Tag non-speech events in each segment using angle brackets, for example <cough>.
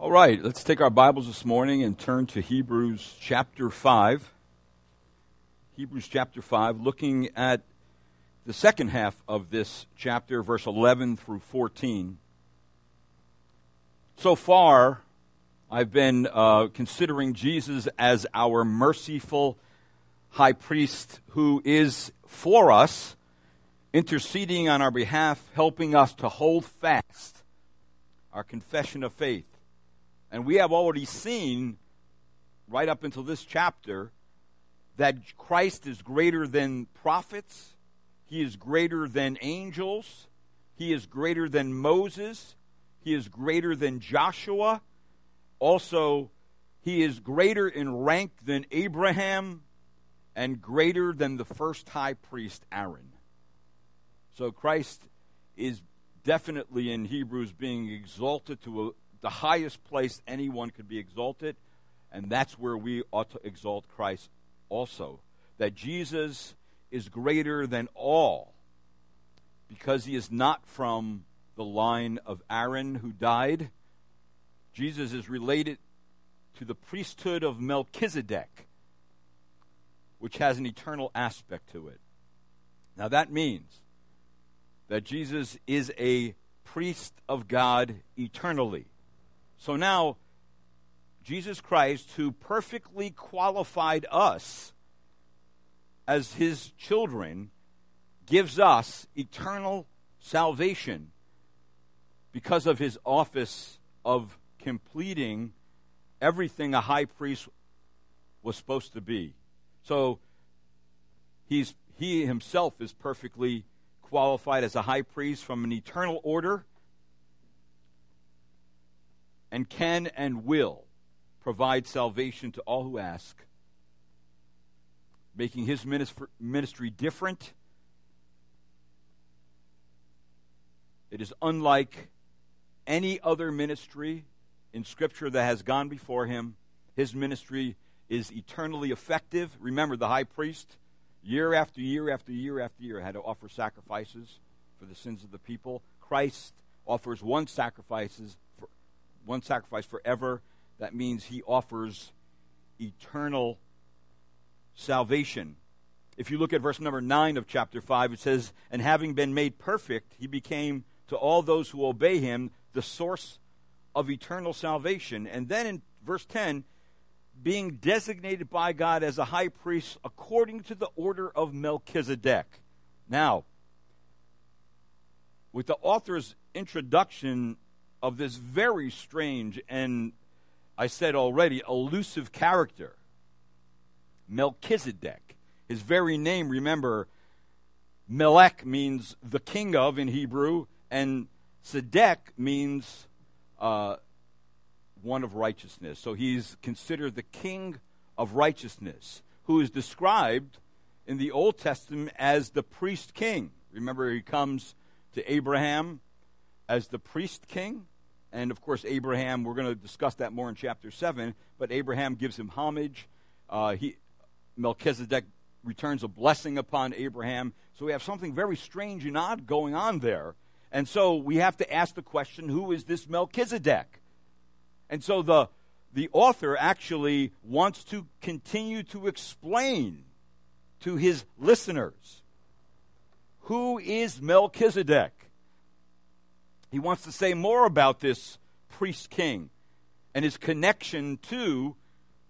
All right, let's take our Bibles this morning and turn to Hebrews chapter 5. Hebrews chapter 5, looking at the second half of this chapter, verse 11 through 14. So far, I've been uh, considering Jesus as our merciful high priest who is for us, interceding on our behalf, helping us to hold fast our confession of faith. And we have already seen, right up until this chapter, that Christ is greater than prophets, he is greater than angels, he is greater than Moses, he is greater than Joshua. Also, he is greater in rank than Abraham and greater than the first high priest, Aaron. So Christ is definitely in Hebrews being exalted to a, the highest place anyone could be exalted, and that's where we ought to exalt Christ also. That Jesus is greater than all because he is not from the line of Aaron who died. Jesus is related to the priesthood of Melchizedek, which has an eternal aspect to it. Now that means that Jesus is a priest of God eternally. So now, Jesus Christ, who perfectly qualified us as his children, gives us eternal salvation because of his office of completing everything a high priest was supposed to be. So he's, he himself is perfectly qualified as a high priest from an eternal order and can and will provide salvation to all who ask, making his ministry different. It is unlike any other ministry in Scripture that has gone before him. His ministry is eternally effective. Remember, the high priest, year after year after year after year, had to offer sacrifices for the sins of the people. Christ offers one sacrifices one sacrifice forever. That means he offers eternal salvation. If you look at verse number 9 of chapter 5, it says, And having been made perfect, he became to all those who obey him the source of eternal salvation. And then in verse 10, being designated by God as a high priest according to the order of Melchizedek. Now, with the author's introduction of this very strange and, I said already, elusive character, Melchizedek. His very name, remember, Melech means the king of in Hebrew, and Sedek means uh, one of righteousness. So he's considered the king of righteousness, who is described in the Old Testament as the priest king. Remember, he comes to Abraham as the priest king. And of course, Abraham, we're going to discuss that more in chapter 7, but Abraham gives him homage. Uh, he, Melchizedek returns a blessing upon Abraham. So we have something very strange and odd going on there. And so we have to ask the question who is this Melchizedek? And so the, the author actually wants to continue to explain to his listeners who is Melchizedek? He wants to say more about this priest king and his connection to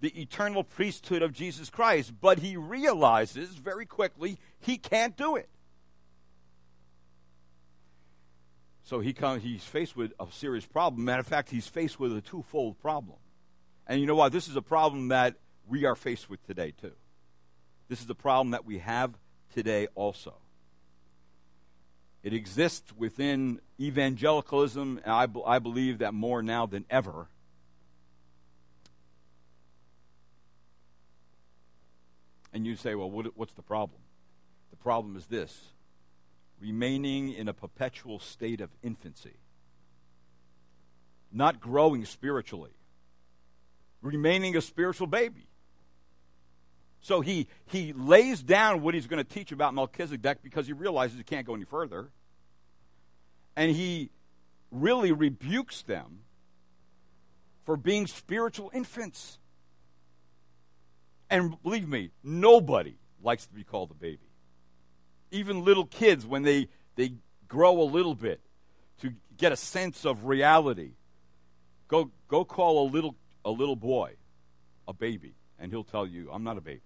the eternal priesthood of Jesus Christ, but he realizes very quickly he can't do it. So he comes, he's faced with a serious problem. Matter of fact, he's faced with a twofold problem. And you know what? This is a problem that we are faced with today, too. This is a problem that we have today also. It exists within evangelicalism, and I, I believe that more now than ever. And you say, well, what, what's the problem? The problem is this remaining in a perpetual state of infancy, not growing spiritually, remaining a spiritual baby. So he, he lays down what he's going to teach about Melchizedek because he realizes he can't go any further. And he really rebukes them for being spiritual infants. And believe me, nobody likes to be called a baby. Even little kids, when they, they grow a little bit to get a sense of reality, go, go call a little, a little boy a baby, and he'll tell you, I'm not a baby.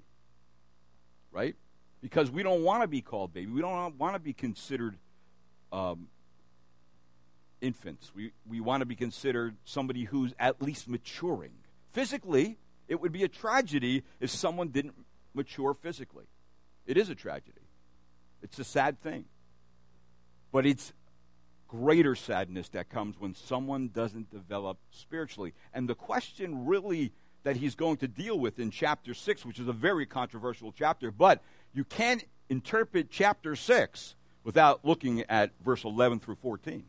Right? Because we don't want to be called baby. We don't want to be considered um, infants. We, we want to be considered somebody who's at least maturing. Physically, it would be a tragedy if someone didn't mature physically. It is a tragedy. It's a sad thing. But it's greater sadness that comes when someone doesn't develop spiritually. And the question really that he's going to deal with in chapter 6, which is a very controversial chapter, but you can't interpret chapter 6 without looking at verse 11 through 14.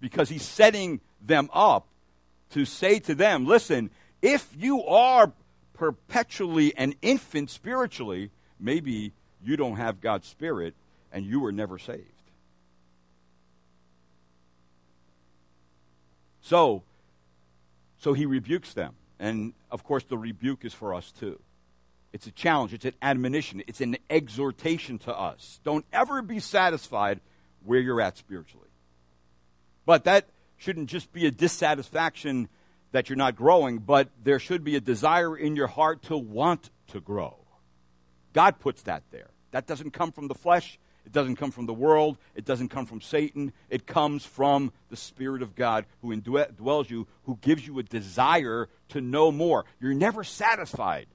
Because he's setting them up to say to them, listen, if you are perpetually an infant spiritually, maybe you don't have God's Spirit and you were never saved. So, so he rebukes them. And of course, the rebuke is for us too. It's a challenge, it's an admonition, it's an exhortation to us. Don't ever be satisfied where you're at spiritually. But that shouldn't just be a dissatisfaction that you're not growing, but there should be a desire in your heart to want to grow. God puts that there. That doesn't come from the flesh, it doesn't come from the world. It doesn't come from Satan. It comes from the Spirit of God who indwells you, who gives you a desire to know more. You're never satisfied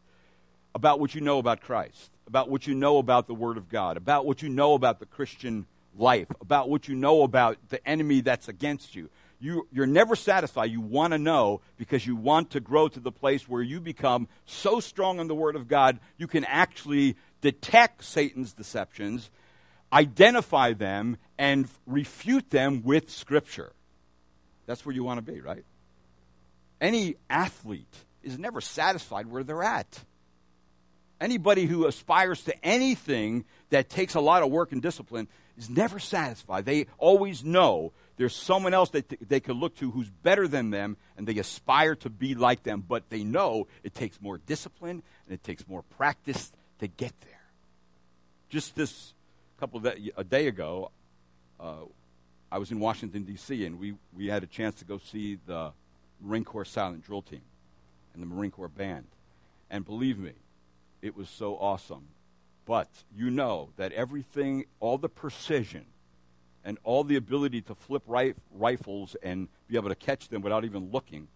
about what you know about Christ, about what you know about the Word of God, about what you know about the Christian life, about what you know about the enemy that's against you. you you're never satisfied. You want to know because you want to grow to the place where you become so strong in the Word of God, you can actually detect Satan's deceptions identify them and refute them with Scripture. That's where you want to be, right? Any athlete is never satisfied where they're at. Anybody who aspires to anything that takes a lot of work and discipline is never satisfied. They always know there's someone else that they could look to who's better than them, and they aspire to be like them, but they know it takes more discipline and it takes more practice to get there. Just this couple of day, a day ago, uh, I was in Washington D.C. and we we had a chance to go see the Marine Corps Silent Drill Team and the Marine Corps Band, and believe me, it was so awesome. But you know that everything, all the precision, and all the ability to flip rif- rifles and be able to catch them without even looking,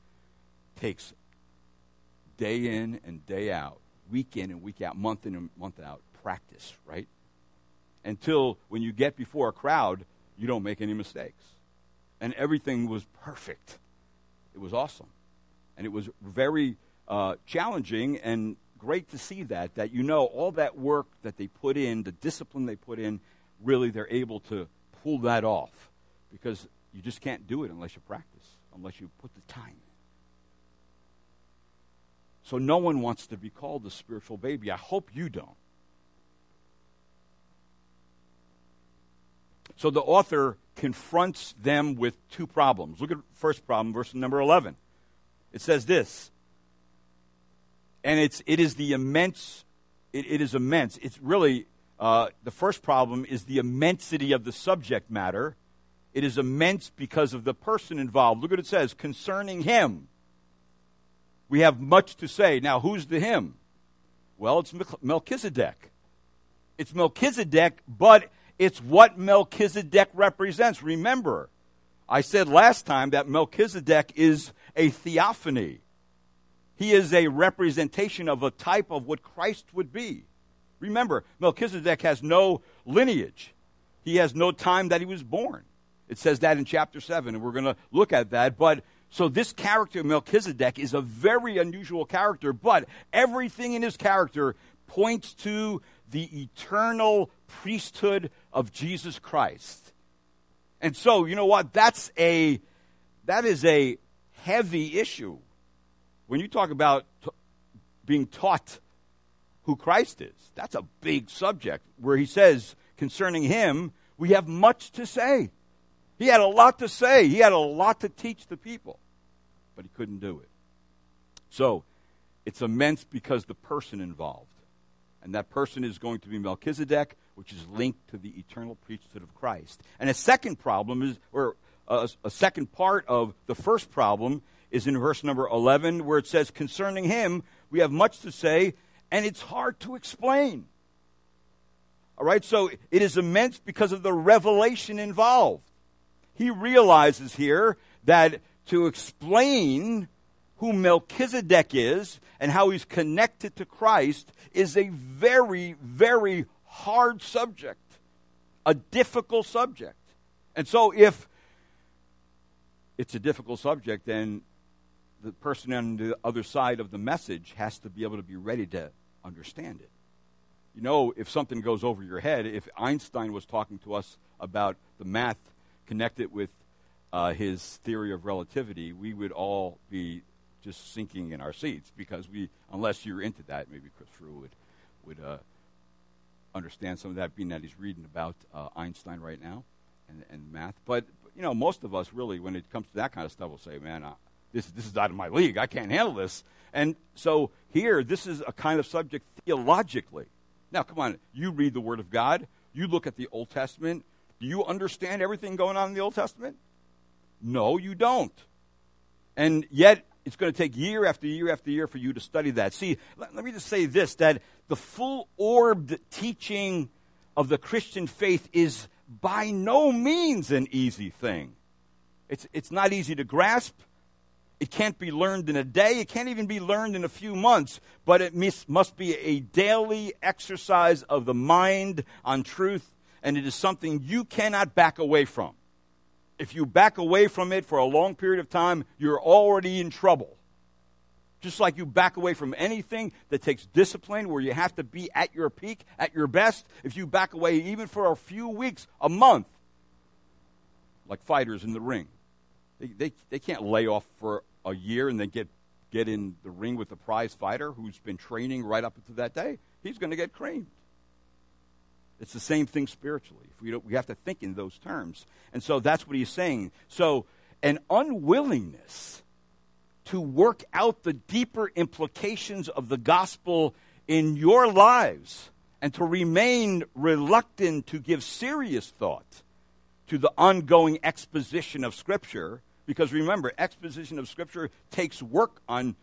takes day in and day out, week in and week out, month in and month out practice, right? Until when you get before a crowd, you don't make any mistakes. And everything was perfect. It was awesome. And it was very uh, challenging and great to see that, that you know all that work that they put in, the discipline they put in, really they're able to pull that off. Because you just can't do it unless you practice, unless you put the time in. So no one wants to be called a spiritual baby. I hope you don't. So the author confronts them with two problems. Look at first problem, verse number 11. It says this, and it's, it is the immense, it, it is immense. It's really, uh, the first problem is the immensity of the subject matter. It is immense because of the person involved. Look what it says concerning him. We have much to say. Now, who's the him? Well, it's Melchizedek. It's Melchizedek, but it's what Melchizedek represents. Remember, I said last time that Melchizedek is a theophany. He is a representation of a type of what Christ would be. Remember, Melchizedek has no lineage. He has no time that he was born. It says that in chapter 7, and we're going to look at that. But so this character, Melchizedek, is a very unusual character, but everything in his character points to the eternal priesthood of Jesus Christ. And so, you know what? That's a that is a heavy issue. When you talk about t- being taught who Christ is, that's a big subject where he says concerning him, we have much to say. He had a lot to say. He had a lot to teach the people. but he couldn't do it. So, it's immense because the person involved. And that person is going to be Melchizedek, which is linked to the eternal priesthood of Christ. And a second problem is, or a, a second part of the first problem is in verse number 11, where it says, Concerning him, we have much to say, and it's hard to explain. All right, so it is immense because of the revelation involved. He realizes here that to explain who Melchizedek is and how he's connected to Christ is a very, very hard subject, a difficult subject. And so, if it's a difficult subject, then the person on the other side of the message has to be able to be ready to understand it. You know, if something goes over your head, if Einstein was talking to us about the math connected with uh, his theory of relativity, we would all be just sinking in our seats because we, unless you're into that, maybe Chris Frew would would uh, understand some of that, being that he's reading about uh, Einstein right now and, and math. But you know, most of us really, when it comes to that kind of stuff, will say, "Man, uh, this this is out of my league. I can't handle this." And so here, this is a kind of subject theologically. Now, come on, you read the Word of God. You look at the Old Testament. Do you understand everything going on in the Old Testament? No, you don't. And yet, it's going to take year after year after year for you to study that. See, let, let me just say this that the full orbed teaching of the Christian faith is by no means an easy thing. It's, it's not easy to grasp. It can't be learned in a day. It can't even be learned in a few months. But it mis- must be a daily exercise of the mind on truth, and it is something you cannot back away from if you back away from it for a long period of time, you're already in trouble. Just like you back away from anything that takes discipline, where you have to be at your peak, at your best, if you back away even for a few weeks, a month, like fighters in the ring, they, they, they can't lay off for a year and then get, get in the ring with a prize fighter who's been training right up to that day. He's going to get creamed. It's the same thing spiritually. If we, don't, we have to think in those terms. And so that's what he's saying. So, an unwillingness to work out the deeper implications of the gospel in your lives and to remain reluctant to give serious thought to the ongoing exposition of Scripture. Because remember, exposition of Scripture takes work on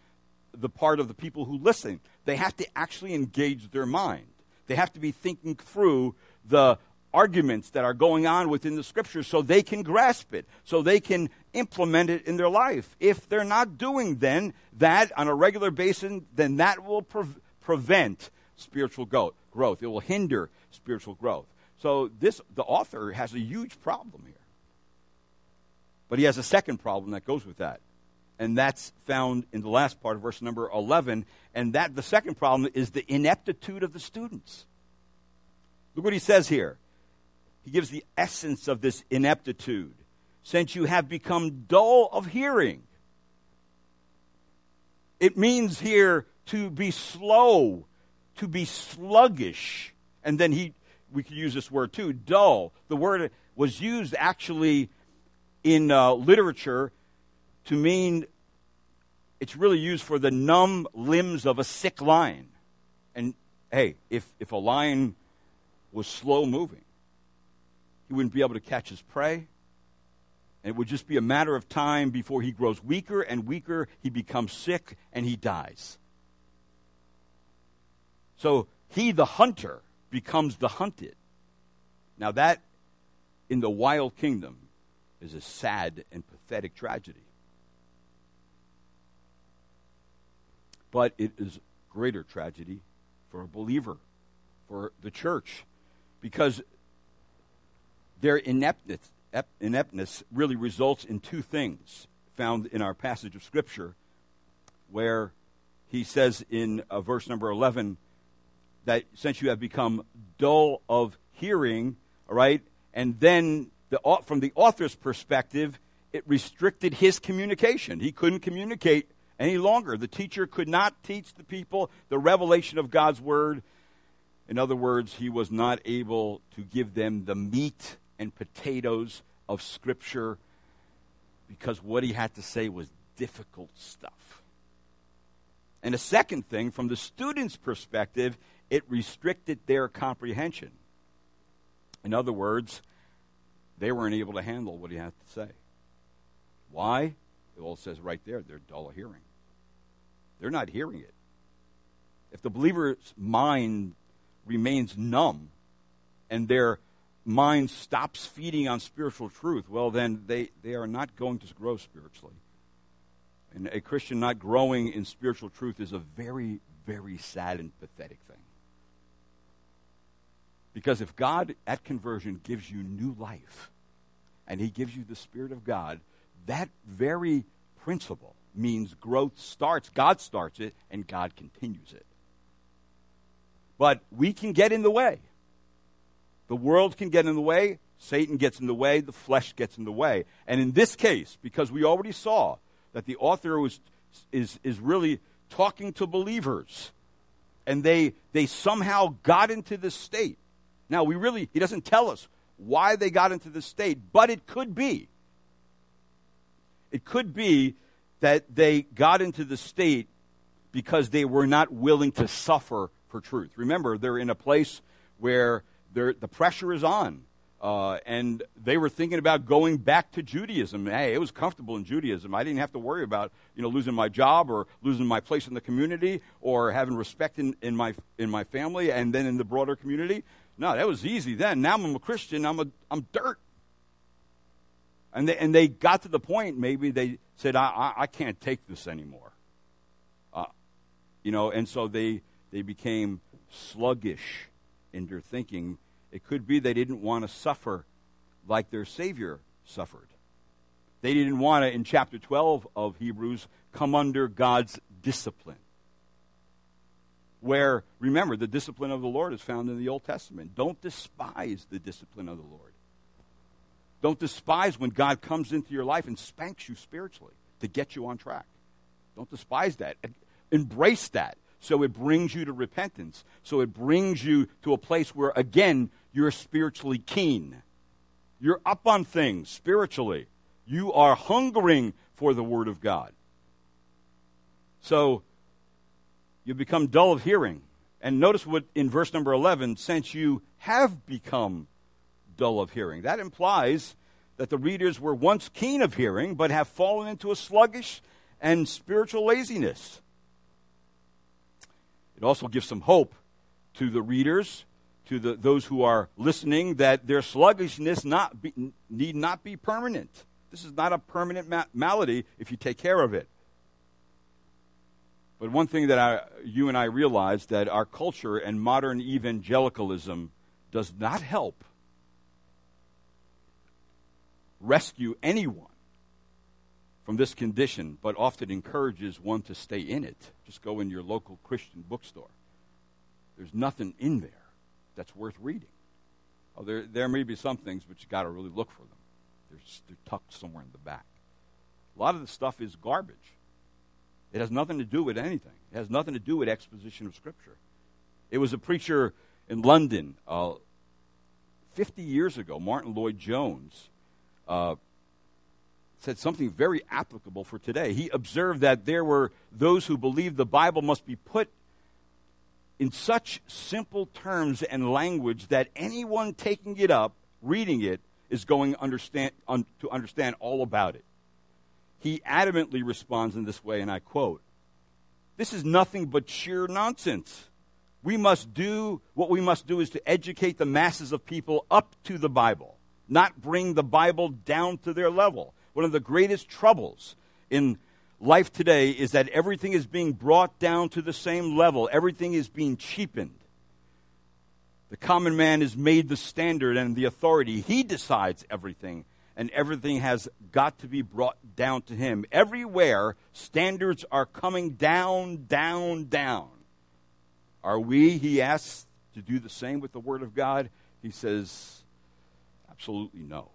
the part of the people who listen. They have to actually engage their mind. They have to be thinking through the arguments that are going on within the scriptures so they can grasp it, so they can implement it in their life. If they're not doing then that on a regular basis, then that will pre- prevent spiritual go- growth. It will hinder spiritual growth. So this the author has a huge problem here. But he has a second problem that goes with that. And that's found in the last part of verse number 11 and that the second problem is the ineptitude of the students. Look what he says here. He gives the essence of this ineptitude. Since you have become dull of hearing. It means here to be slow, to be sluggish. And then he we could use this word too, dull. The word was used actually in uh, literature to mean it's really used for the numb limbs of a sick lion. And hey, if, if a lion was slow moving, he wouldn't be able to catch his prey. And it would just be a matter of time before he grows weaker and weaker, he becomes sick, and he dies. So he, the hunter, becomes the hunted. Now, that in the wild kingdom is a sad and pathetic tragedy. But it is greater tragedy for a believer, for the church, because their ineptness, ineptness really results in two things found in our passage of Scripture, where he says in uh, verse number 11 that since you have become dull of hearing, all right, and then the, from the author's perspective, it restricted his communication. He couldn't communicate any longer. The teacher could not teach the people the revelation of God's word. In other words, he was not able to give them the meat and potatoes of Scripture because what he had to say was difficult stuff. And a second thing, from the student's perspective, it restricted their comprehension. In other words, they weren't able to handle what he had to say. Why? It all says right there they're dull of hearing. They're not hearing it. If the believer's mind remains numb and their mind stops feeding on spiritual truth, well, then they, they are not going to grow spiritually. And a Christian not growing in spiritual truth is a very, very sad and pathetic thing. Because if God at conversion gives you new life and he gives you the Spirit of God, that very principle means growth starts, God starts it, and God continues it. But we can get in the way. The world can get in the way, Satan gets in the way, the flesh gets in the way. And in this case, because we already saw that the author was, is, is really talking to believers, and they, they somehow got into this state now, we really, he doesn't tell us why they got into this state, but it could be. It could be that they got into the state because they were not willing to suffer for truth. Remember, they're in a place where the pressure is on. Uh, and they were thinking about going back to Judaism. Hey, it was comfortable in Judaism. I didn't have to worry about you know losing my job or losing my place in the community or having respect in, in my in my family and then in the broader community. No, that was easy then. Now I'm a Christian. I'm, a, I'm dirt. And they, and they got to the point, maybe they said, I, I, I can't take this anymore. Uh, you know, and so they, they became sluggish in their thinking. It could be they didn't want to suffer like their Savior suffered. They didn't want to, in chapter 12 of Hebrews, come under God's discipline where, remember, the discipline of the Lord is found in the Old Testament. Don't despise the discipline of the Lord. Don't despise when God comes into your life and spanks you spiritually to get you on track. Don't despise that. Embrace that so it brings you to repentance. So it brings you to a place where, again, you're spiritually keen. You're up on things spiritually. You are hungering for the Word of God. So you become dull of hearing. And notice what in verse number 11, since you have become dull of hearing. That implies that the readers were once keen of hearing, but have fallen into a sluggish and spiritual laziness. It also gives some hope to the readers, to the, those who are listening, that their sluggishness not be, need not be permanent. This is not a permanent ma- malady if you take care of it. But one thing that I, you and I realize that our culture and modern evangelicalism does not help rescue anyone from this condition, but often encourages one to stay in it. Just go in your local Christian bookstore. There's nothing in there that's worth reading. Oh, there, there may be some things, but you've got to really look for them. They're, they're tucked somewhere in the back. A lot of the stuff is garbage. It has nothing to do with anything. It has nothing to do with exposition of Scripture. It was a preacher in London uh, 50 years ago, Martyn Lloyd-Jones, uh, said something very applicable for today. He observed that there were those who believed the Bible must be put in such simple terms and language that anyone taking it up, reading it, is going understand, un, to understand all about it he adamantly responds in this way, and I quote This is nothing but sheer nonsense. We must do what we must do is to educate the masses of people up to the Bible, not bring the Bible down to their level. One of the greatest troubles in life today is that everything is being brought down to the same level, everything is being cheapened. The common man is made the standard and the authority. He decides everything and everything has got to be brought down to Him. Everywhere, standards are coming down, down, down. Are we, he asks, to do the same with the Word of God? He says, absolutely no.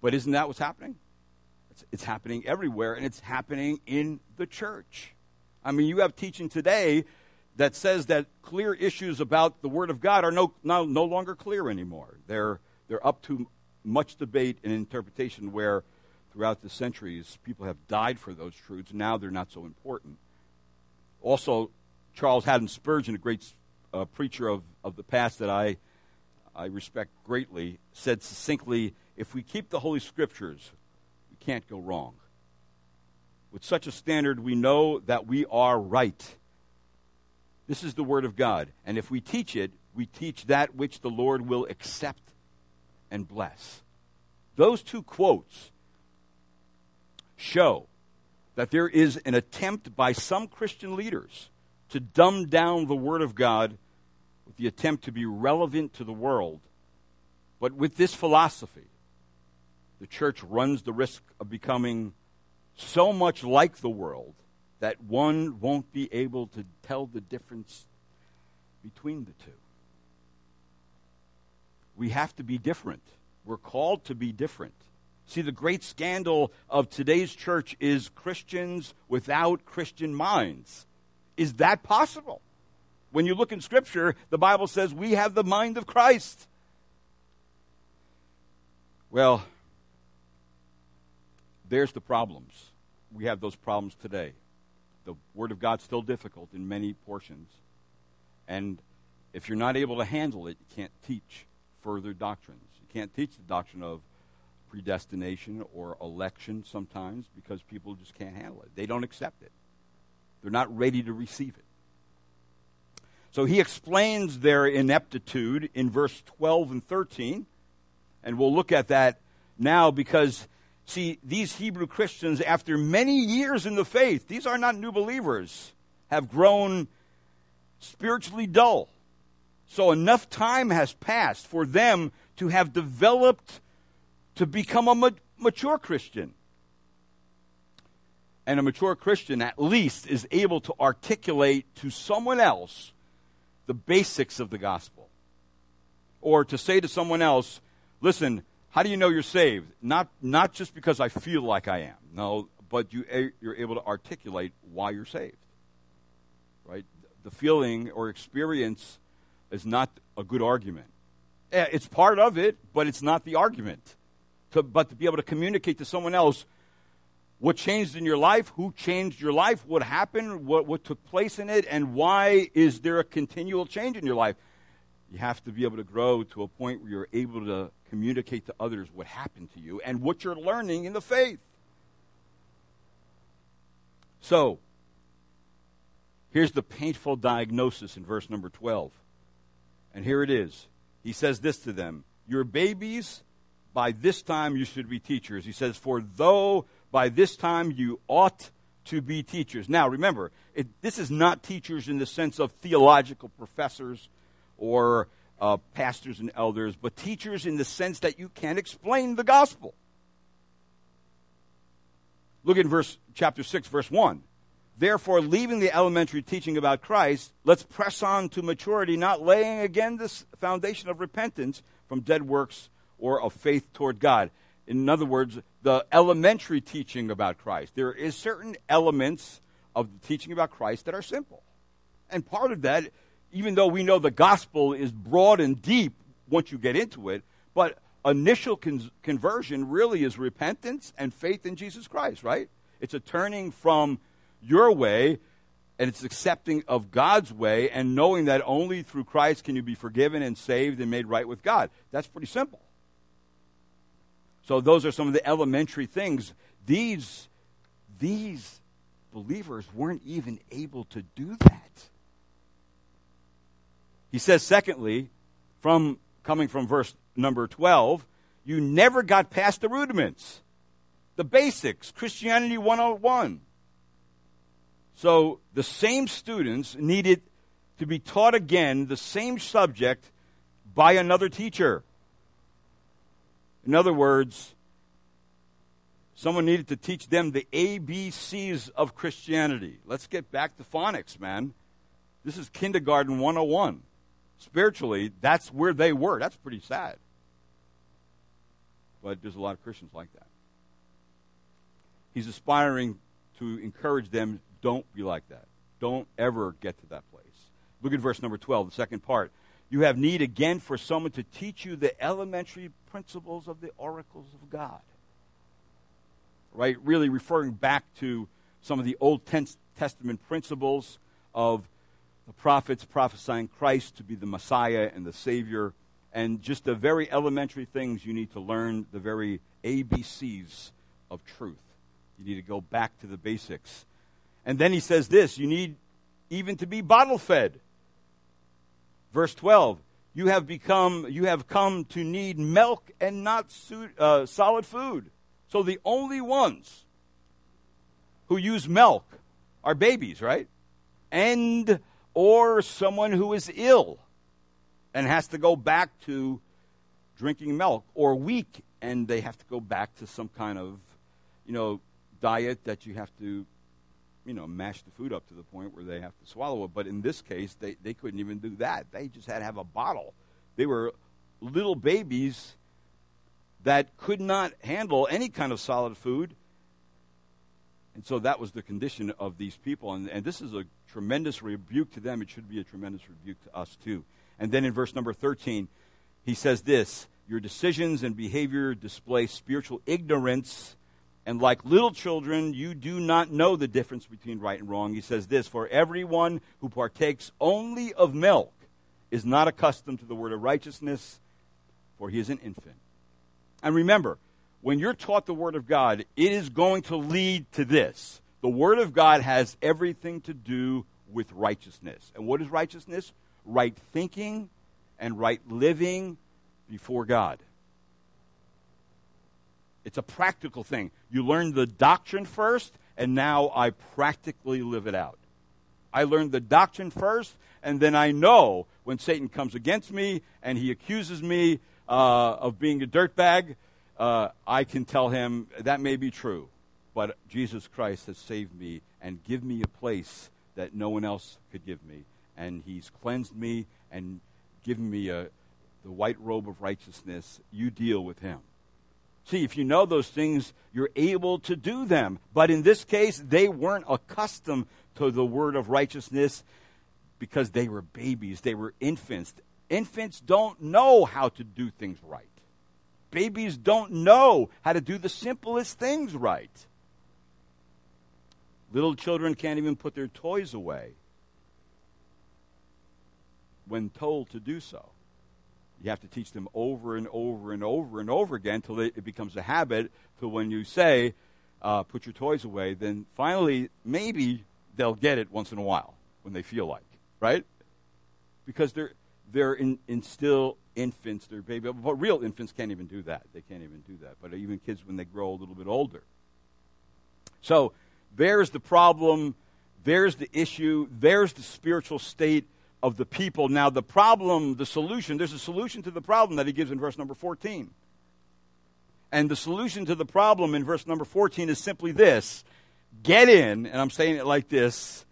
But isn't that what's happening? It's, it's happening everywhere, and it's happening in the church. I mean, you have teaching today that says that clear issues about the Word of God are no, no, no longer clear anymore. They're, they're up to much debate and interpretation where throughout the centuries, people have died for those truths. Now they're not so important. Also, Charles Haddon Spurgeon, a great uh, preacher of, of the past that I, I respect greatly, said succinctly if we keep the Holy Scriptures, we can't go wrong. With such a standard, we know that we are right. This is the Word of God. And if we teach it, we teach that which the Lord will accept and bless. Those two quotes show that there is an attempt by some Christian leaders to dumb down the Word of God with the attempt to be relevant to the world. But with this philosophy, the church runs the risk of becoming so much like the world that one won't be able to tell the difference between the two. We have to be different. We're called to be different. See, the great scandal of today's church is Christians without Christian minds. Is that possible? When you look in Scripture, the Bible says we have the mind of Christ. Well, there's the problems. We have those problems today. The Word of God's still difficult in many portions. And if you're not able to handle it, you can't teach further doctrines. You can't teach the doctrine of predestination or election sometimes because people just can't handle it. They don't accept it, they're not ready to receive it. So he explains their ineptitude in verse 12 and 13. And we'll look at that now because See, these Hebrew Christians, after many years in the faith, these are not new believers, have grown spiritually dull. So enough time has passed for them to have developed to become a ma- mature Christian. And a mature Christian, at least, is able to articulate to someone else the basics of the gospel. Or to say to someone else, listen, how do you know you're saved? Not, not just because I feel like I am. No, but you, you're able to articulate why you're saved. Right? The feeling or experience is not a good argument. Eh, it's part of it, but it's not the argument. To, but to be able to communicate to someone else what changed in your life, who changed your life, what happened, what, what took place in it, and why is there a continual change in your life. You have to be able to grow to a point where you're able to communicate to others what happened to you and what you're learning in the faith. So, here's the painful diagnosis in verse number 12. And here it is. He says this to them Your babies, by this time you should be teachers. He says, For though by this time you ought to be teachers. Now, remember, it, this is not teachers in the sense of theological professors or uh, pastors and elders, but teachers in the sense that you can explain the gospel. Look at verse chapter 6 verse 1. Therefore, leaving the elementary teaching about Christ, let's press on to maturity, not laying again this foundation of repentance from dead works or of faith toward God. In other words, the elementary teaching about Christ. There is certain elements of the teaching about Christ that are simple. And part of that even though we know the gospel is broad and deep once you get into it, but initial con- conversion really is repentance and faith in Jesus Christ, right? It's a turning from your way and it's accepting of God's way and knowing that only through Christ can you be forgiven and saved and made right with God. That's pretty simple. So those are some of the elementary things. These these believers weren't even able to do that. He says, secondly, from coming from verse number 12, you never got past the rudiments, the basics, Christianity 101. So the same students needed to be taught again the same subject by another teacher. In other words, someone needed to teach them the ABCs of Christianity. Let's get back to phonics, man. This is kindergarten 101 spiritually, that's where they were. That's pretty sad. But there's a lot of Christians like that. He's aspiring to encourage them don't be like that. Don't ever get to that place. Look at verse number 12, the second part. You have need again for someone to teach you the elementary principles of the oracles of God. right? Really referring back to some of the Old Testament principles of the prophets prophesying Christ to be the Messiah and the Savior, and just the very elementary things you need to learn, the very ABCs of truth. You need to go back to the basics. And then he says this you need even to be bottle fed. Verse 12 you have become you have come to need milk and not su- uh, solid food. So the only ones who use milk are babies right? And or someone who is ill and has to go back to drinking milk or weak and they have to go back to some kind of you know diet that you have to you know, mash the food up to the point where they have to swallow it. But in this case, they, they couldn't even do that. They just had to have a bottle. They were little babies that could not handle any kind of solid food. And so that was the condition of these people. And, and this is a tremendous rebuke to them. It should be a tremendous rebuke to us, too. And then in verse number 13, he says this Your decisions and behavior display spiritual ignorance and like little children, you do not know the difference between right and wrong. He says this For everyone who partakes only of milk is not accustomed to the word of righteousness, for he is an infant. And remember, when you're taught the word of God, it is going to lead to this. The word of God has everything to do with righteousness. And what is righteousness? Right thinking and right living before God. It's a practical thing. You learn the doctrine first, and now I practically live it out. I learned the doctrine first, and then I know when Satan comes against me and he accuses me uh, of being a dirtbag, uh, I can tell him that may be true, but Jesus Christ has saved me and give me a place that no one else could give me, and He's cleansed me and given me a, the white robe of righteousness. You deal with Him. See, if you know those things, you're able to do them. But in this case, they weren't accustomed to the word of righteousness because they were babies, they were infants. Infants don't know how to do things right. Babies don't know how to do the simplest things right. Little children can't even put their toys away when told to do so. You have to teach them over and over and over and over again until it, becomes a habit. Till when you say, uh, "Put your toys away," then finally maybe they'll get it once in a while when they feel like, right? Because they're they're in, in still infants, they're baby. But real infants can't even do that. They can't even do that. But even kids when they grow a little bit older. So there's the problem. There's the issue. There's the spiritual state of the people. Now, the problem, the solution, there's a solution to the problem that he gives in verse number 14. And the solution to the problem in verse number 14 is simply this get in, and I'm saying it like this,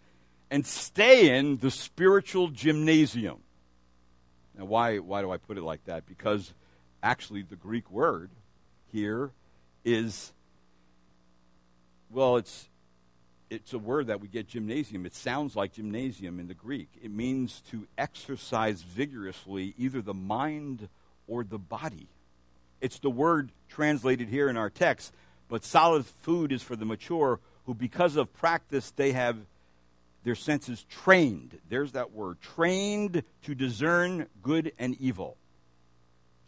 and stay in the spiritual gymnasium. Now, why, why do I put it like that? Because actually, the Greek word here is, well, it's it's a word that we get gymnasium. It sounds like gymnasium in the Greek. It means to exercise vigorously either the mind or the body. It's the word translated here in our text, but solid food is for the mature who, because of practice, they have their senses trained. There's that word trained to discern good and evil.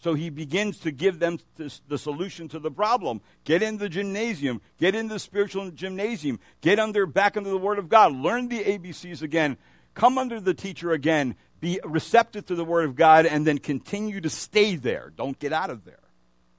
So he begins to give them the solution to the problem. Get in the gymnasium. Get in the spiritual gymnasium. Get under back under the Word of God. Learn the ABCs again. Come under the teacher again. Be receptive to the Word of God, and then continue to stay there. Don't get out of there.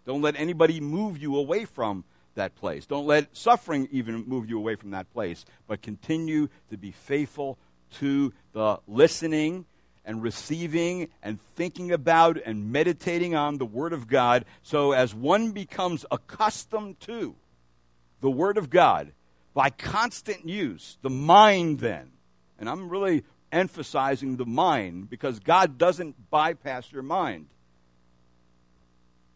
Don't let anybody move you away from that place. Don't let suffering even move you away from that place. But continue to be faithful to the listening and receiving and thinking about and meditating on the Word of God. So, as one becomes accustomed to the Word of God by constant use, the mind then, and I'm really emphasizing the mind because God doesn't bypass your mind.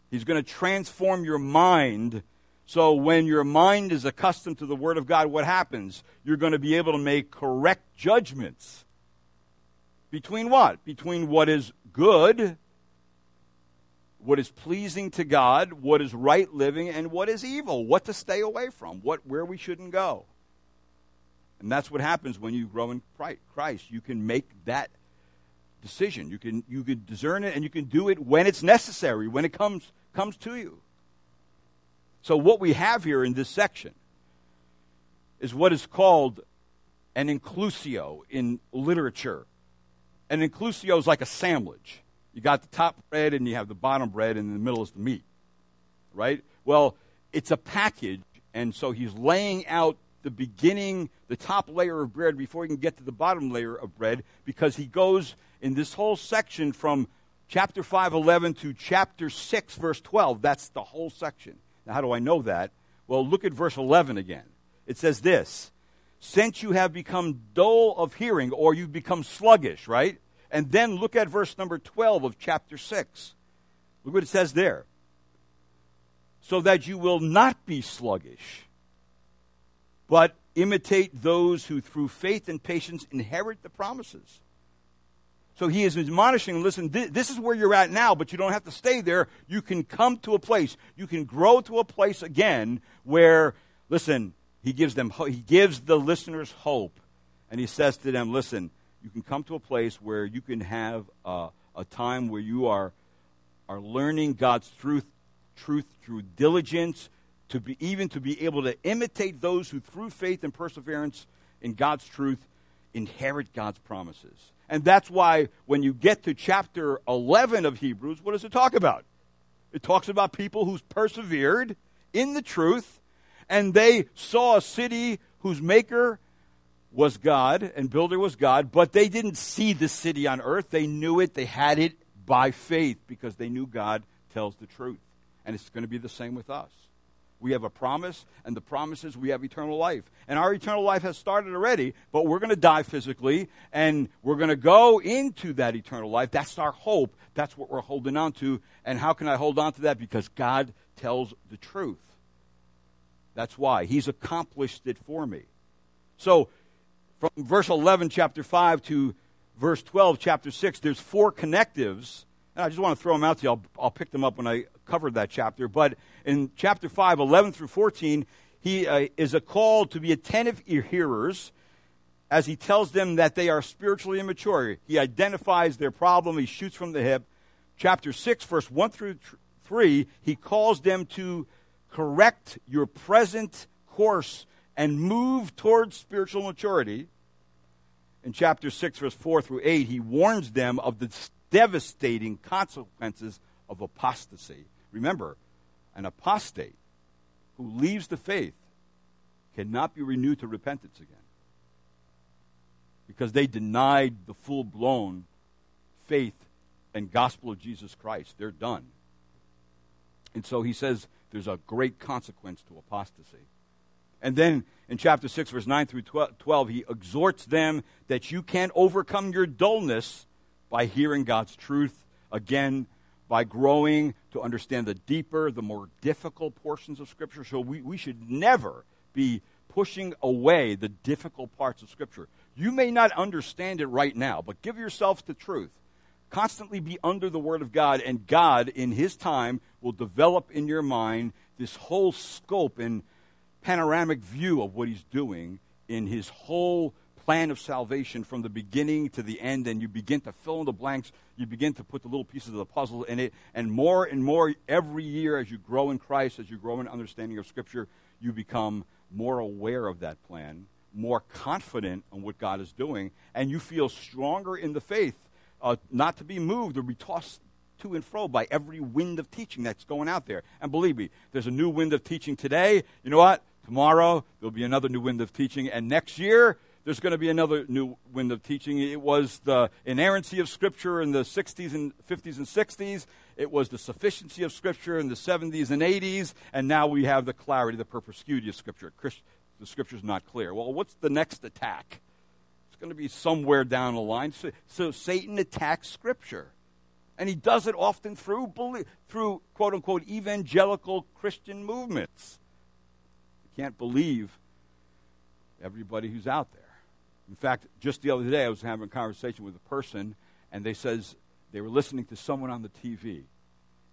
He's going to transform your mind. So when your mind is accustomed to the Word of God, what happens? You're going to be able to make correct judgments between what? Between what is good, what is pleasing to God, what is right living, and what is evil, what to stay away from, what where we shouldn't go. And that's what happens when you grow in Christ. You can make that decision. You can you can discern it and you can do it when it's necessary, when it comes comes to you. So what we have here in this section is what is called an inclusio in literature. An inclusio is like a sandwich. You got the top bread and you have the bottom bread, and in the middle is the meat. Right? Well, it's a package, and so he's laying out the beginning, the top layer of bread before he can get to the bottom layer of bread because he goes in this whole section from chapter 5, 11 to chapter 6, verse 12. That's the whole section. Now, how do I know that? Well, look at verse 11 again. It says this Since you have become dull of hearing, or you've become sluggish, right? And then look at verse number 12 of chapter 6. Look what it says there. So that you will not be sluggish, but imitate those who through faith and patience inherit the promises. So he is admonishing, listen, this is where you're at now, but you don't have to stay there. You can come to a place, you can grow to a place again where, listen, he gives them, he gives the listeners hope. And he says to them, listen, you can come to a place where you can have a, a time where you are, are learning God's truth, truth through diligence, to be, even to be able to imitate those who, through faith and perseverance in God's truth, inherit God's promises. And that's why when you get to chapter 11 of Hebrews, what does it talk about? It talks about people who's persevered in the truth, and they saw a city whose maker was God and builder was God, but they didn't see the city on earth. They knew it, they had it by faith because they knew God tells the truth. And it's going to be the same with us. We have a promise, and the promise is we have eternal life. And our eternal life has started already, but we're going to die physically, and we're going to go into that eternal life. That's our hope. That's what we're holding on to. And how can I hold on to that? Because God tells the truth. That's why. He's accomplished it for me. So, from verse 11, chapter 5, to verse 12, chapter 6, there's four connectives. And I just want to throw them out to you. I'll, I'll pick them up when I cover that chapter. But in chapter 5, 11 through 14, he uh, is a call to be attentive hearers as he tells them that they are spiritually immature. He identifies their problem, he shoots from the hip. Chapter 6, verse 1 through 3, he calls them to correct your present course and move towards spiritual maturity. In chapter 6, verse 4 through 8, he warns them of the devastating consequences of apostasy. Remember, an apostate who leaves the faith cannot be renewed to repentance again because they denied the full blown faith and gospel of Jesus Christ. They're done. And so he says there's a great consequence to apostasy. And then in chapter 6, verse 9 through 12, he exhorts them that you can't overcome your dullness by hearing God's truth again by growing to understand the deeper, the more difficult portions of Scripture. So we, we should never be pushing away the difficult parts of Scripture. You may not understand it right now, but give yourself the truth. Constantly be under the Word of God, and God, in His time, will develop in your mind this whole scope and panoramic view of what He's doing in His whole plan of salvation from the beginning to the end, and you begin to fill in the blanks. You begin to put the little pieces of the puzzle in it. And more and more every year, as you grow in Christ, as you grow in understanding of Scripture, you become more aware of that plan, more confident on what God is doing, and you feel stronger in the faith, uh, not to be moved or be tossed to and fro by every wind of teaching that's going out there. And believe me, there's a new wind of teaching today. You know what? Tomorrow, there'll be another new wind of teaching. And next year, there's going to be another new wind of teaching. It was the inerrancy of Scripture in the 60s and 50s and 60s. It was the sufficiency of Scripture in the 70s and 80s. And now we have the clarity, the perspicuity of Scripture. The Scripture's not clear. Well, what's the next attack? It's going to be somewhere down the line. So, so Satan attacks Scripture. And he does it often through, through quote unquote evangelical Christian movements. You can't believe everybody who's out there. In fact, just the other day, I was having a conversation with a person, and they says they were listening to someone on the TV,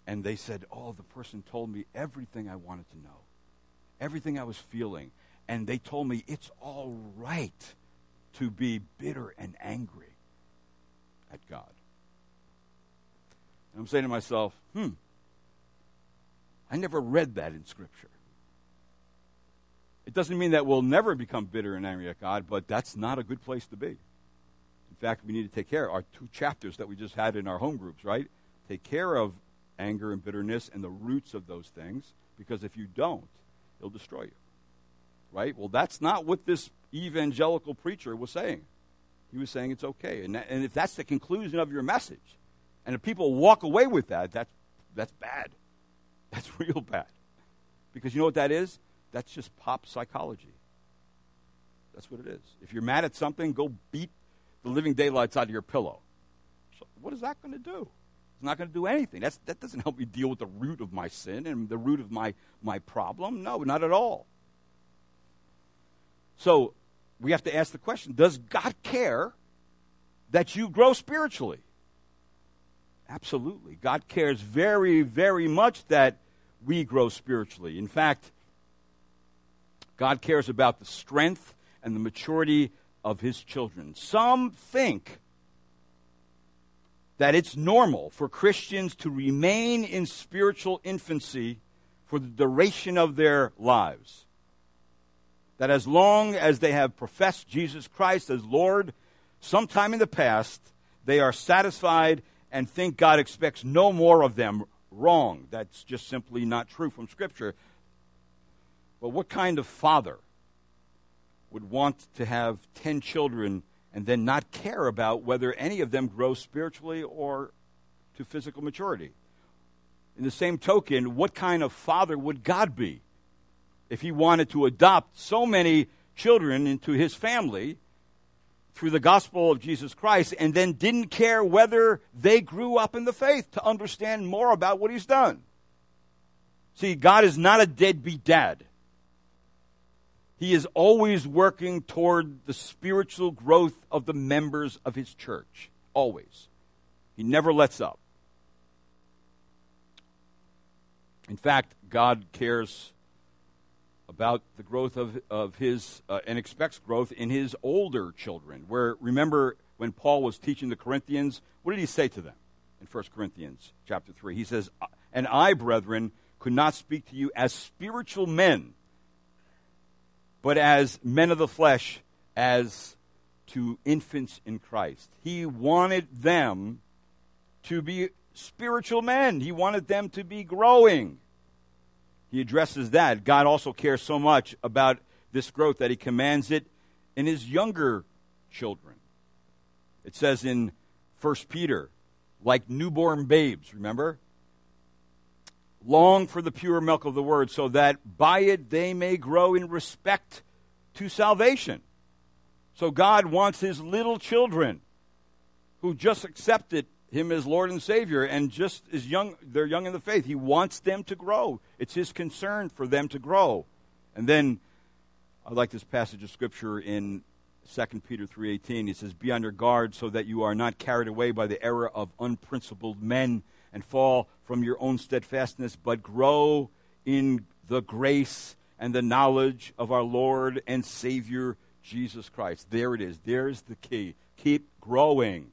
and they said, Oh, the person told me everything I wanted to know, everything I was feeling. And they told me it's all right to be bitter and angry at God. And I'm saying to myself, hmm, I never read that in Scripture. It doesn't mean that we'll never become bitter and angry at God, but that's not a good place to be. In fact, we need to take care of our two chapters that we just had in our home groups, right? Take care of anger and bitterness and the roots of those things, because if you don't, it'll destroy you. Right? Well, that's not what this evangelical preacher was saying. He was saying it's okay. And, that, and if that's the conclusion of your message, and if people walk away with that, that's, that's bad. That's <laughs> real bad. Because you know what that is? That's just pop psychology. That's what it is. If you're mad at something, go beat the living daylights out of your pillow. So what is that going to do? It's not going to do anything. That's, that doesn't help me deal with the root of my sin and the root of my, my problem. No, not at all. So we have to ask the question Does God care that you grow spiritually? Absolutely. God cares very, very much that we grow spiritually. In fact, God cares about the strength and the maturity of his children. Some think that it's normal for Christians to remain in spiritual infancy for the duration of their lives. That as long as they have professed Jesus Christ as Lord sometime in the past, they are satisfied and think God expects no more of them. Wrong. That's just simply not true from Scripture. But what kind of father would want to have 10 children and then not care about whether any of them grow spiritually or to physical maturity. In the same token, what kind of father would God be if he wanted to adopt so many children into his family through the gospel of Jesus Christ and then didn't care whether they grew up in the faith to understand more about what he's done? See, God is not a deadbeat dad. He is always working toward the spiritual growth of the members of his church. Always. He never lets up. In fact, God cares about the growth of, of his, uh, and expects growth in his older children. Where, remember, when Paul was teaching the Corinthians, what did he say to them in 1 Corinthians chapter 3? He says, And I, brethren, could not speak to you as spiritual men but as men of the flesh, as to infants in Christ. He wanted them to be spiritual men, he wanted them to be growing. He addresses that. God also cares so much about this growth that he commands it in his younger children. It says in 1 Peter, like newborn babes, remember? long for the pure milk of the word, so that by it they may grow in respect to salvation. So God wants his little children who just accepted him as Lord and Savior and just as young they're young in the faith. He wants them to grow. It's his concern for them to grow. And then I like this passage of scripture in 2 Peter 3:18. He says, "Be on your guard so that you are not carried away by the error of unprincipled men and fall from your own steadfastness, but grow in the grace and the knowledge of our Lord and Savior Jesus Christ. There it is. There's the key. Keep growing.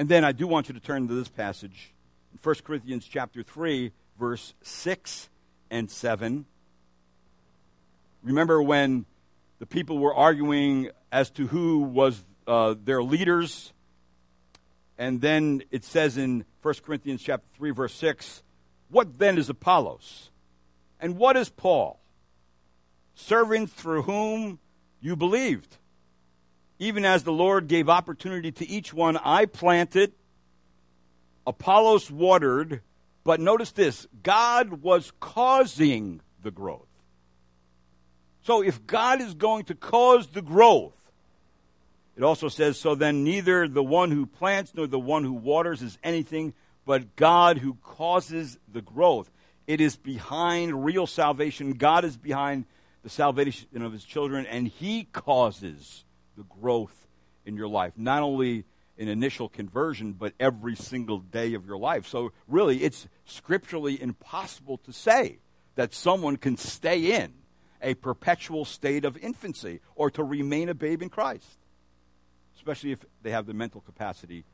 And then I do want you to turn to this passage, 1 Corinthians chapter 3, verse 6 and 7. Remember when the people were arguing as to who was uh, their leaders and then it says in 1 Corinthians chapter 3 verse 6, what then is Apollos? And what is Paul? Servants through whom you believed. Even as the Lord gave opportunity to each one, I planted, Apollos watered, but notice this God was causing the growth. So if God is going to cause the growth, it also says, So then neither the one who plants nor the one who waters is anything but God who causes the growth. It is behind real salvation. God is behind the salvation of his children, and he causes the growth in your life. Not only an initial conversion, but every single day of your life. So, really, it's scripturally impossible to say that someone can stay in a perpetual state of infancy or to remain a babe in Christ, especially if they have the mental capacity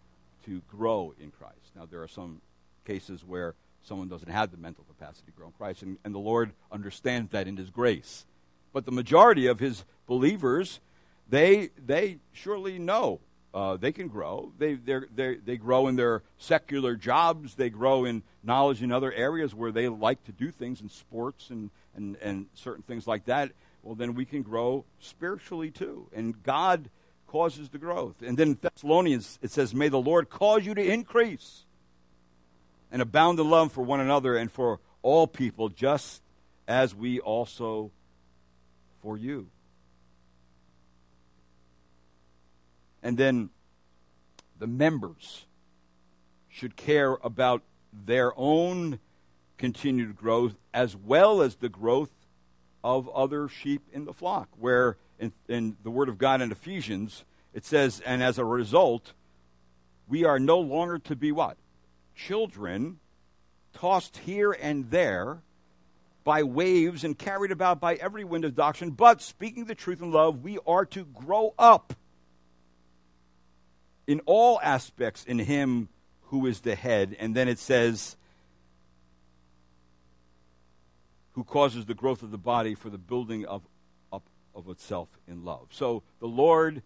to grow in Christ. Now, there are some cases where someone doesn't have the mental capacity to grow in Christ, and, and the Lord understands that in His grace. But the majority of His believers, they, they surely know uh, they can grow. They, they they grow in their secular jobs. They grow in knowledge in other areas where they like to do things in sports and, and, and certain things like that. Well, then we can grow spiritually too. And God causes the growth. And then Thessalonians, it says, May the Lord cause you to increase and abound in love for one another and for all people, just as we also for you. And then the members should care about their own continued growth as well as the growth of other sheep in the flock. Where in, in, the Word of God in Ephesians, it says, and as a result, we are no longer to be what? Children tossed here and there by waves and carried about by every wind of doctrine, but speaking the truth in love, we are to grow up in all aspects in him who is the head. And then it says, who causes the growth of the body for the building of up of itself in love. So the Lord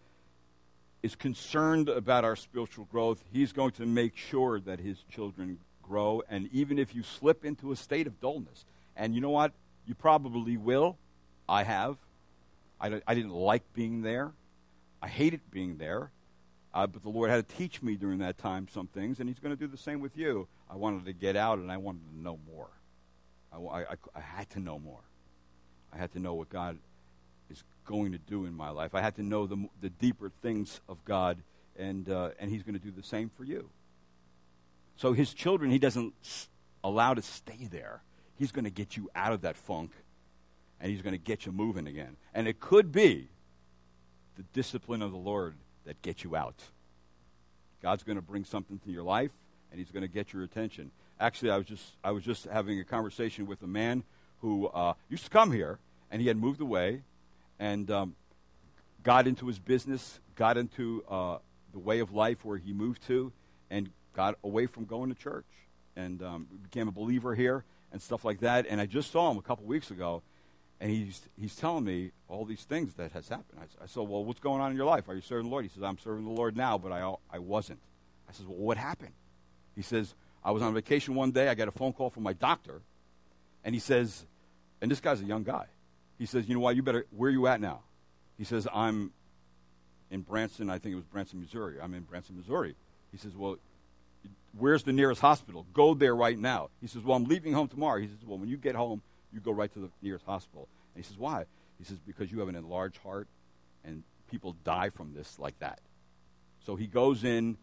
is concerned about our spiritual growth. He's going to make sure that his children grow. And even if you slip into a state of dullness, and you know what? You probably will. I have. I, I didn't like being there. I hated being there. Uh, but the Lord had to teach me during that time some things, and He's going to do the same with you. I wanted to get out, and I wanted to know more. I, I, I had to know more. I had to know what God is going to do in my life. I had to know the, the deeper things of God, and, uh, and He's going to do the same for you. So His children, He doesn't allow to stay there. He's going to get you out of that funk, and He's going to get you moving again. And it could be the discipline of the Lord that get you out. God's going to bring something to your life, and He's going to get your attention. Actually, I was just I was just having a conversation with a man who uh, used to come here, and he had moved away, and um, got into his business, got into uh, the way of life where he moved to, and got away from going to church, and um, became a believer here and stuff like that. And I just saw him a couple weeks ago, and he's, he's telling me all these things that has happened. I, I said, well, what's going on in your life? Are you serving the Lord? He says, I'm serving the Lord now, but I, I wasn't. I says, well, what happened? He says, I was on vacation one day. I got a phone call from my doctor. And he says, and this guy's a young guy. He says, you know what, you better, where are you at now? He says, I'm in Branson, I think it was Branson, Missouri. I'm in Branson, Missouri. He says, well, where's the nearest hospital? Go there right now. He says, well, I'm leaving home tomorrow. He says, well, when you get home, you go right to the nearest hospital. And he says, Why? He says, Because you have an enlarged heart, and people die from this like that. So he goes in,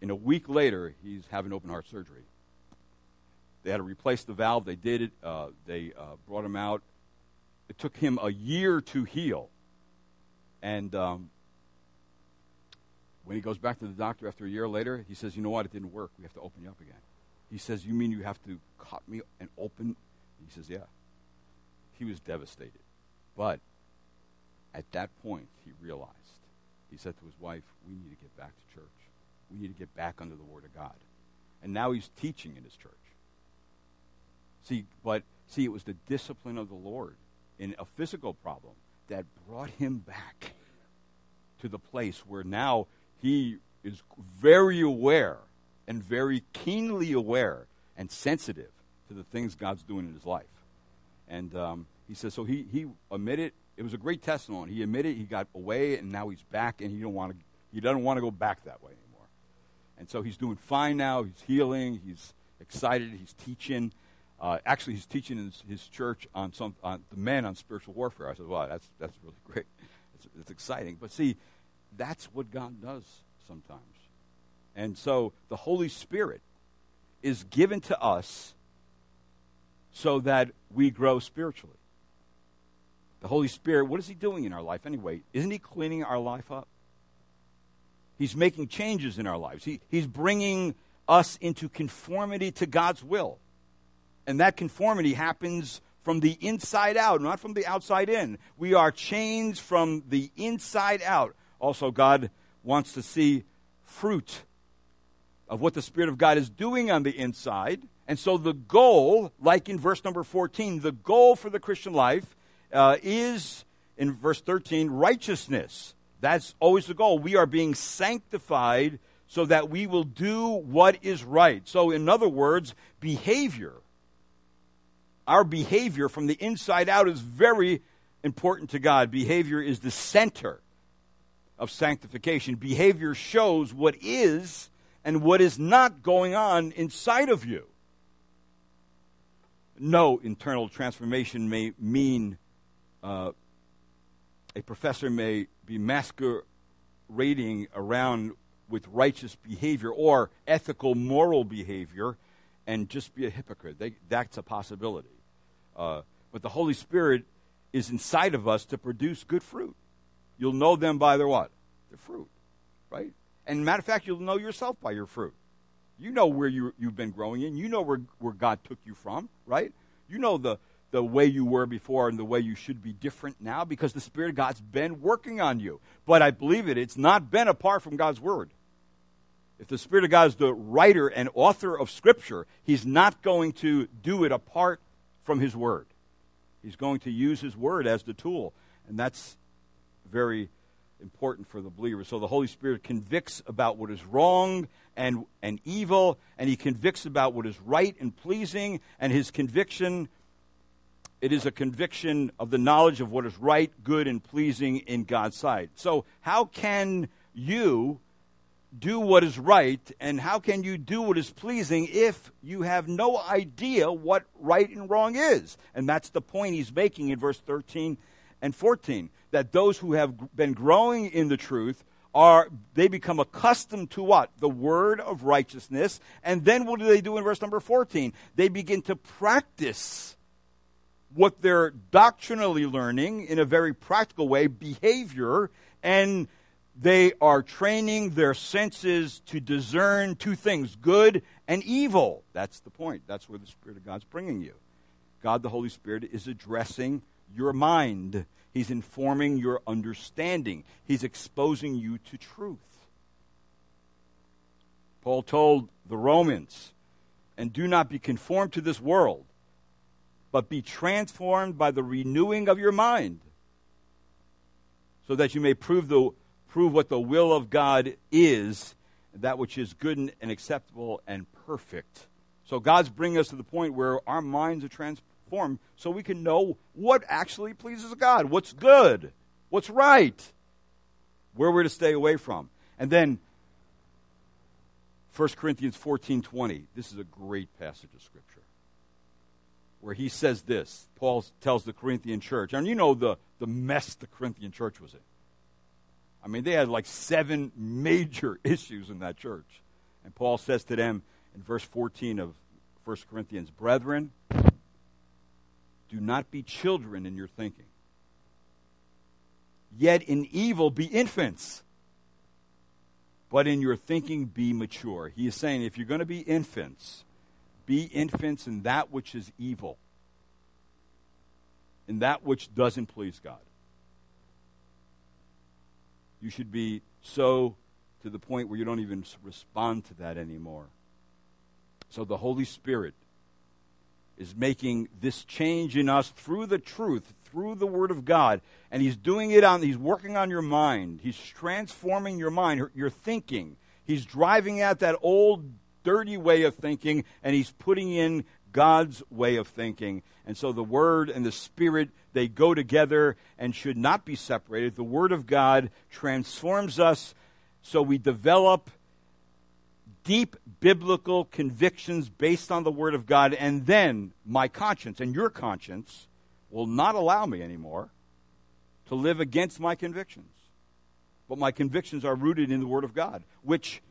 and a week later, he's having open heart surgery. They had to replace the valve. They did it. Uh, they uh, brought him out. It took him a year to heal. And um, when he goes back to the doctor after a year later, he says, You know what? It didn't work. We have to open you up again. He says, You mean you have to cut me and open? He says, Yeah he was devastated. But at that point, he realized, he said to his wife, We need to get back to church. We need to get back under the Word of God. And now he's teaching in his church. See, but see, it was the discipline of the Lord in a physical problem that brought him back to the place where now he is very aware and very keenly aware and sensitive to the things God's doing in his life. And um, he says, so he, he admitted, it was a great testimony. He admitted he got away and now he's back and he, don't wanna, he doesn't want to go back that way anymore. And so he's doing fine now. He's healing. He's excited. He's teaching. Uh, actually, he's teaching in his, his, church on some on the men on spiritual warfare. I said, "Wow, that's that's really <laughs> great. It's, it's exciting." But see, that's what God does sometimes. And so the Holy Spirit is given to us so that we grow spiritually. The Holy Spirit, what is He doing in our life anyway? Isn't He cleaning our life up? He's making changes in our lives. He, he's bringing us into conformity to God's will. And that conformity happens from the inside out, not from the outside in. We are changed from the inside out. Also, God wants to see fruit of what the Spirit of God is doing on the inside. And so, the goal, like in verse number 14, the goal for the Christian life uh, is, in verse 13, righteousness. That's always the goal. We are being sanctified so that we will do what is right. So, in other words, behavior. Our behavior from the inside out is very important to God. Behavior is the center of sanctification. Behavior shows what is and what is not going on inside of you. No internal transformation may mean uh, a professor may be masquerading around with righteous behavior or ethical, moral behavior and just be a hypocrite. They, that's a possibility. Uh, but the Holy Spirit is inside of us to produce good fruit. You'll know them by their what? Their fruit, right? And matter of fact, you'll know yourself by your fruit. You know where you, you've been growing in. You know where, where God took you from, right? You know the, the way you were before and the way you should be different now because the Spirit of God's been working on you. But I believe it, it's not been apart from God's Word. If the Spirit of God is the writer and author of Scripture, He's not going to do it apart from His Word. He's going to use His Word as the tool. And that's very important for the believer. So the Holy Spirit convicts about what is wrong and, and evil, and He convicts about what is right and pleasing, and His conviction. It is a conviction of the knowledge of what is right, good, and pleasing in God's sight. So, how can you do what is right, and how can you do what is pleasing if you have no idea what right and wrong is? And that's the point he's making in verse 13 and 14 that those who have been growing in the truth are they become accustomed to what the word of righteousness and then what do they do in verse number 14 they begin to practice what they're doctrinally learning in a very practical way behavior and they are training their senses to discern two things good and evil. That's the point. That's where the Spirit of God's bringing you. God, the Holy Spirit, is addressing your mind, He's informing your understanding, He's exposing you to truth. Paul told the Romans, and do not be conformed to this world, but be transformed by the renewing of your mind, so that you may prove the prove what the will of God is, that which is good and acceptable and perfect. So God's bringing us to the point where our minds are transformed so we can know what actually pleases God, what's good, what's right, where we're to stay away from. And then 1 Corinthians 14:20. This is a great passage of scripture. Where he says this. Paul tells the Corinthian church, and you know the, the mess the Corinthian church was in. I mean, they had like seven major <laughs> issues in that church. And Paul says to them in verse 14 of 1 Corinthians, Brethren, do not be children in your thinking. Yet in evil be infants, but in your thinking be mature. He is saying if you're going to be infants, be infants in that which is evil, in that which doesn't please God you should be so to the point where you don't even respond to that anymore. So the Holy Spirit is making this change in us through the truth, through the Word of God. And He's doing it on, He's working on your mind. He's transforming your mind, your thinking. He's driving out that old, dirty way of thinking, and He's putting in God's way of thinking. And so the Word and the Spirit, they go together and should not be separated. The Word of God transforms us so we develop deep biblical convictions based on the Word of God, and then my conscience and your conscience will not allow me anymore to live against my convictions. But my convictions are rooted in the Word of God, which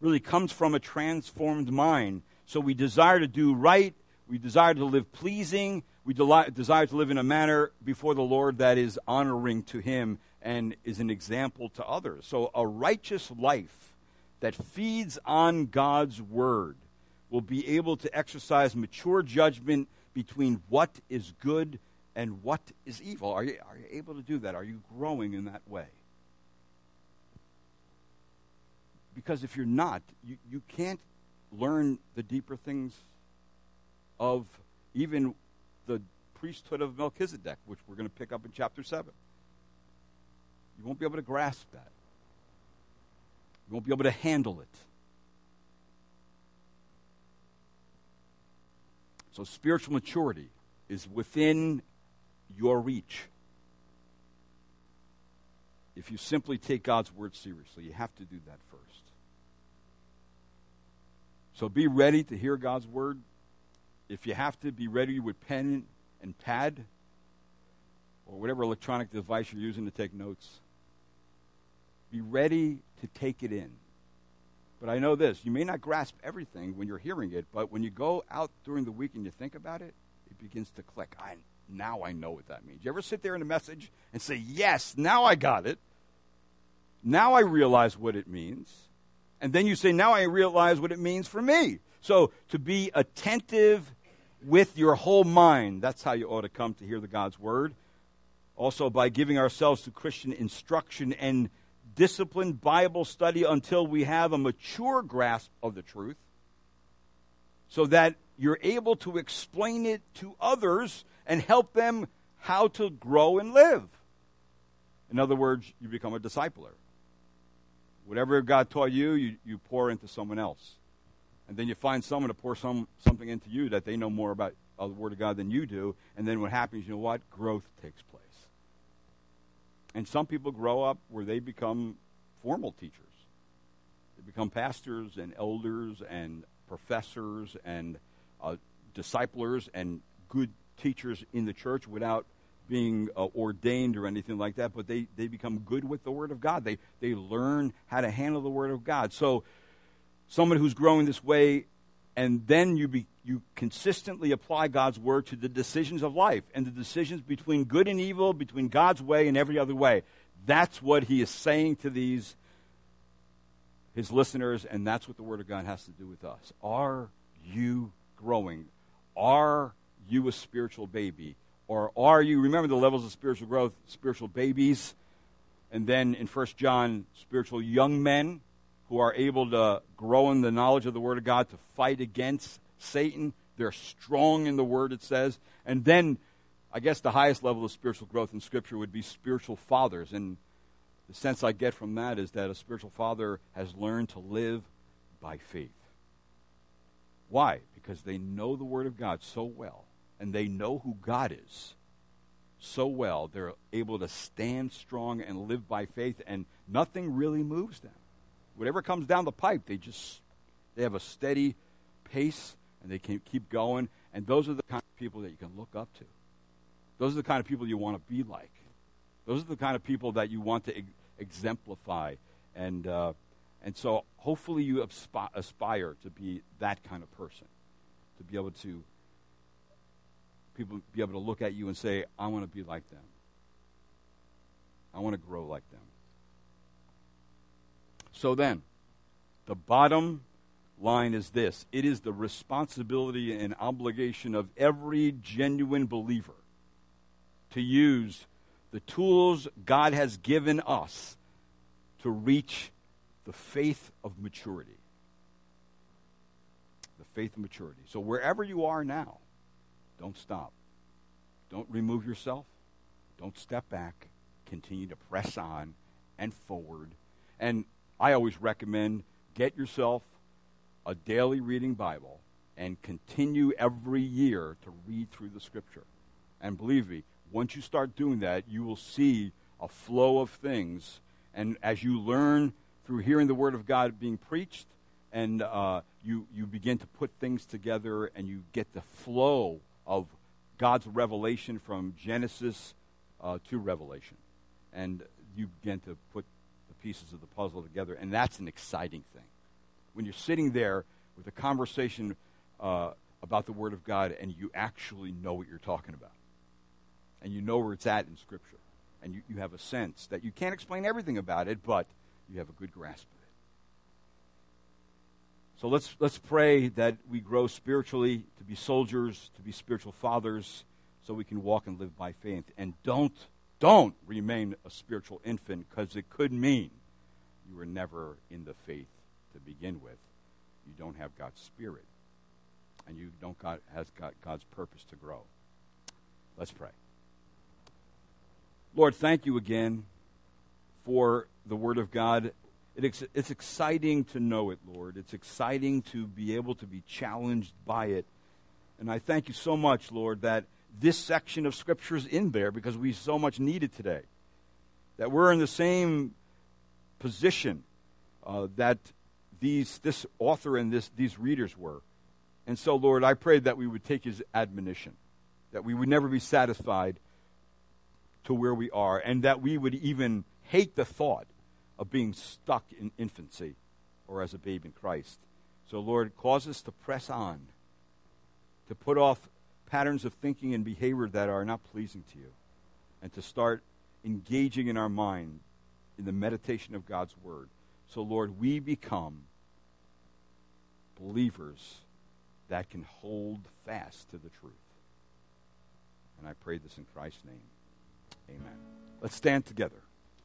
really comes from a transformed mind. So we desire to do right we desire to live pleasing. We desire to live in a manner before the Lord that is honoring to Him and is an example to others. So, a righteous life that feeds on God's word will be able to exercise mature judgment between what is good and what is evil. Are you, are you able to do that? Are you growing in that way? Because if you're not, you, you can't learn the deeper things of even the priesthood of Melchizedek, which we're going to pick up in chapter 7. You won't be able to grasp that. You won't be able to handle it. So, spiritual maturity is within your reach. If you simply take God's word seriously, you have to do that first. So, be ready to hear God's word. If you have to, be ready with pen and pad or whatever electronic device you're using to take notes. Be ready to take it in. But I know this you may not grasp everything when you're hearing it, but when you go out during the week and you think about it, it begins to click. I, now I know what that means. You ever sit there in a message and say, Yes, now I got it. Now I realize what it means. And then you say, Now I realize what it means for me. So to be attentive with your whole mind, that's how you ought to come to hear the God's word. Also, by giving ourselves to Christian instruction and disciplined Bible study until we have a mature grasp of the truth, so that you're able to explain it to others and help them how to grow and live. In other words, you become a discipler. Whatever God taught you, you, you pour into someone else. And then you find someone to pour some, something into you that they know more about uh, the Word of God than you do. And then what happens, you know what? Growth takes place. And some people grow up where they become formal teachers. They become pastors and elders and professors and uh, disciplers and good teachers in the church without being uh, ordained or anything like that, but they, they become good with the Word of God. They, they learn how to handle the Word of God. So, someone who's growing this way, and then you, be, you consistently apply God's Word to the decisions of life and the decisions between good and evil, between God's way and every other way. That's what he is saying to these his listeners, and that's what the Word of God has to do with us. Are you growing? Are you a spiritual baby? Or are you, remember the levels of spiritual growth, spiritual babies, and then in 1 John, spiritual young men who are able to grow in the knowledge of the Word of God to fight against Satan. They're strong in the Word, it says. And then, I guess the highest level of spiritual growth in Scripture would be spiritual fathers. And the sense I get from that is that a spiritual father has learned to live by faith. Why? Because they know the Word of God so well and they know who God is so well, they're able to stand strong and live by faith, and nothing really moves them. Whatever comes down the pipe, they just they have a steady pace and they can keep going. And those are the kind of people that you can look up to. Those are the kind of people you want to be like. Those are the kind of people that you want to exemplify. And uh, and so hopefully you aspire to be that kind of person, to be able to people be able to look at you and say, I want to be like them. I want to grow like them. So then, the bottom line is this it is the responsibility and obligation of every genuine believer to use the tools God has given us to reach the faith of maturity. The faith of maturity. So, wherever you are now, don't stop. Don't remove yourself. Don't step back. Continue to press on and forward. And I always recommend get yourself a daily reading Bible and continue every year to read through the scripture. And believe me, once you start doing that, you will see a flow of things. And as you learn through hearing the Word of God being preached, and uh, you, you begin to put things together and you get the flow of God's revelation from Genesis uh, to Revelation. And you begin to put the pieces of the puzzle together, and that's an exciting thing. When you're sitting there with a conversation uh, about the Word of God and you actually know what you're talking about, and you know where it's at in Scripture. And you, you have a sense that you can't explain everything about it, but you have a good grasp of it. So let's, let's pray that we grow spiritually to be soldiers, to be spiritual fathers, so we can walk and live by faith. And don't, don't remain a spiritual infant because it could mean you were never in the faith to begin with. You don't have God's Spirit, and you don't got, has got God's purpose to grow. Let's pray. Lord, thank you again for the Word of God. It ex- it's exciting to know it, Lord. It's exciting to be able to be challenged by it. And I thank you so much, Lord, that this section of Scripture is in there because we so much need it today. That we're in the same position uh, that these, this author and this, these readers were. And so, Lord, I pray that we would take his admonition, that we would never be satisfied to where we are, and that we would even hate the thought of being stuck in infancy or as a babe in Christ. So, Lord, cause us to press on, to put off patterns of thinking and behavior that are not pleasing to you, and to start engaging in our mind in the meditation of God's Word. So, Lord, we become believers that can hold fast to the truth. And I pray this in Christ's name. Amen. Let's stand together.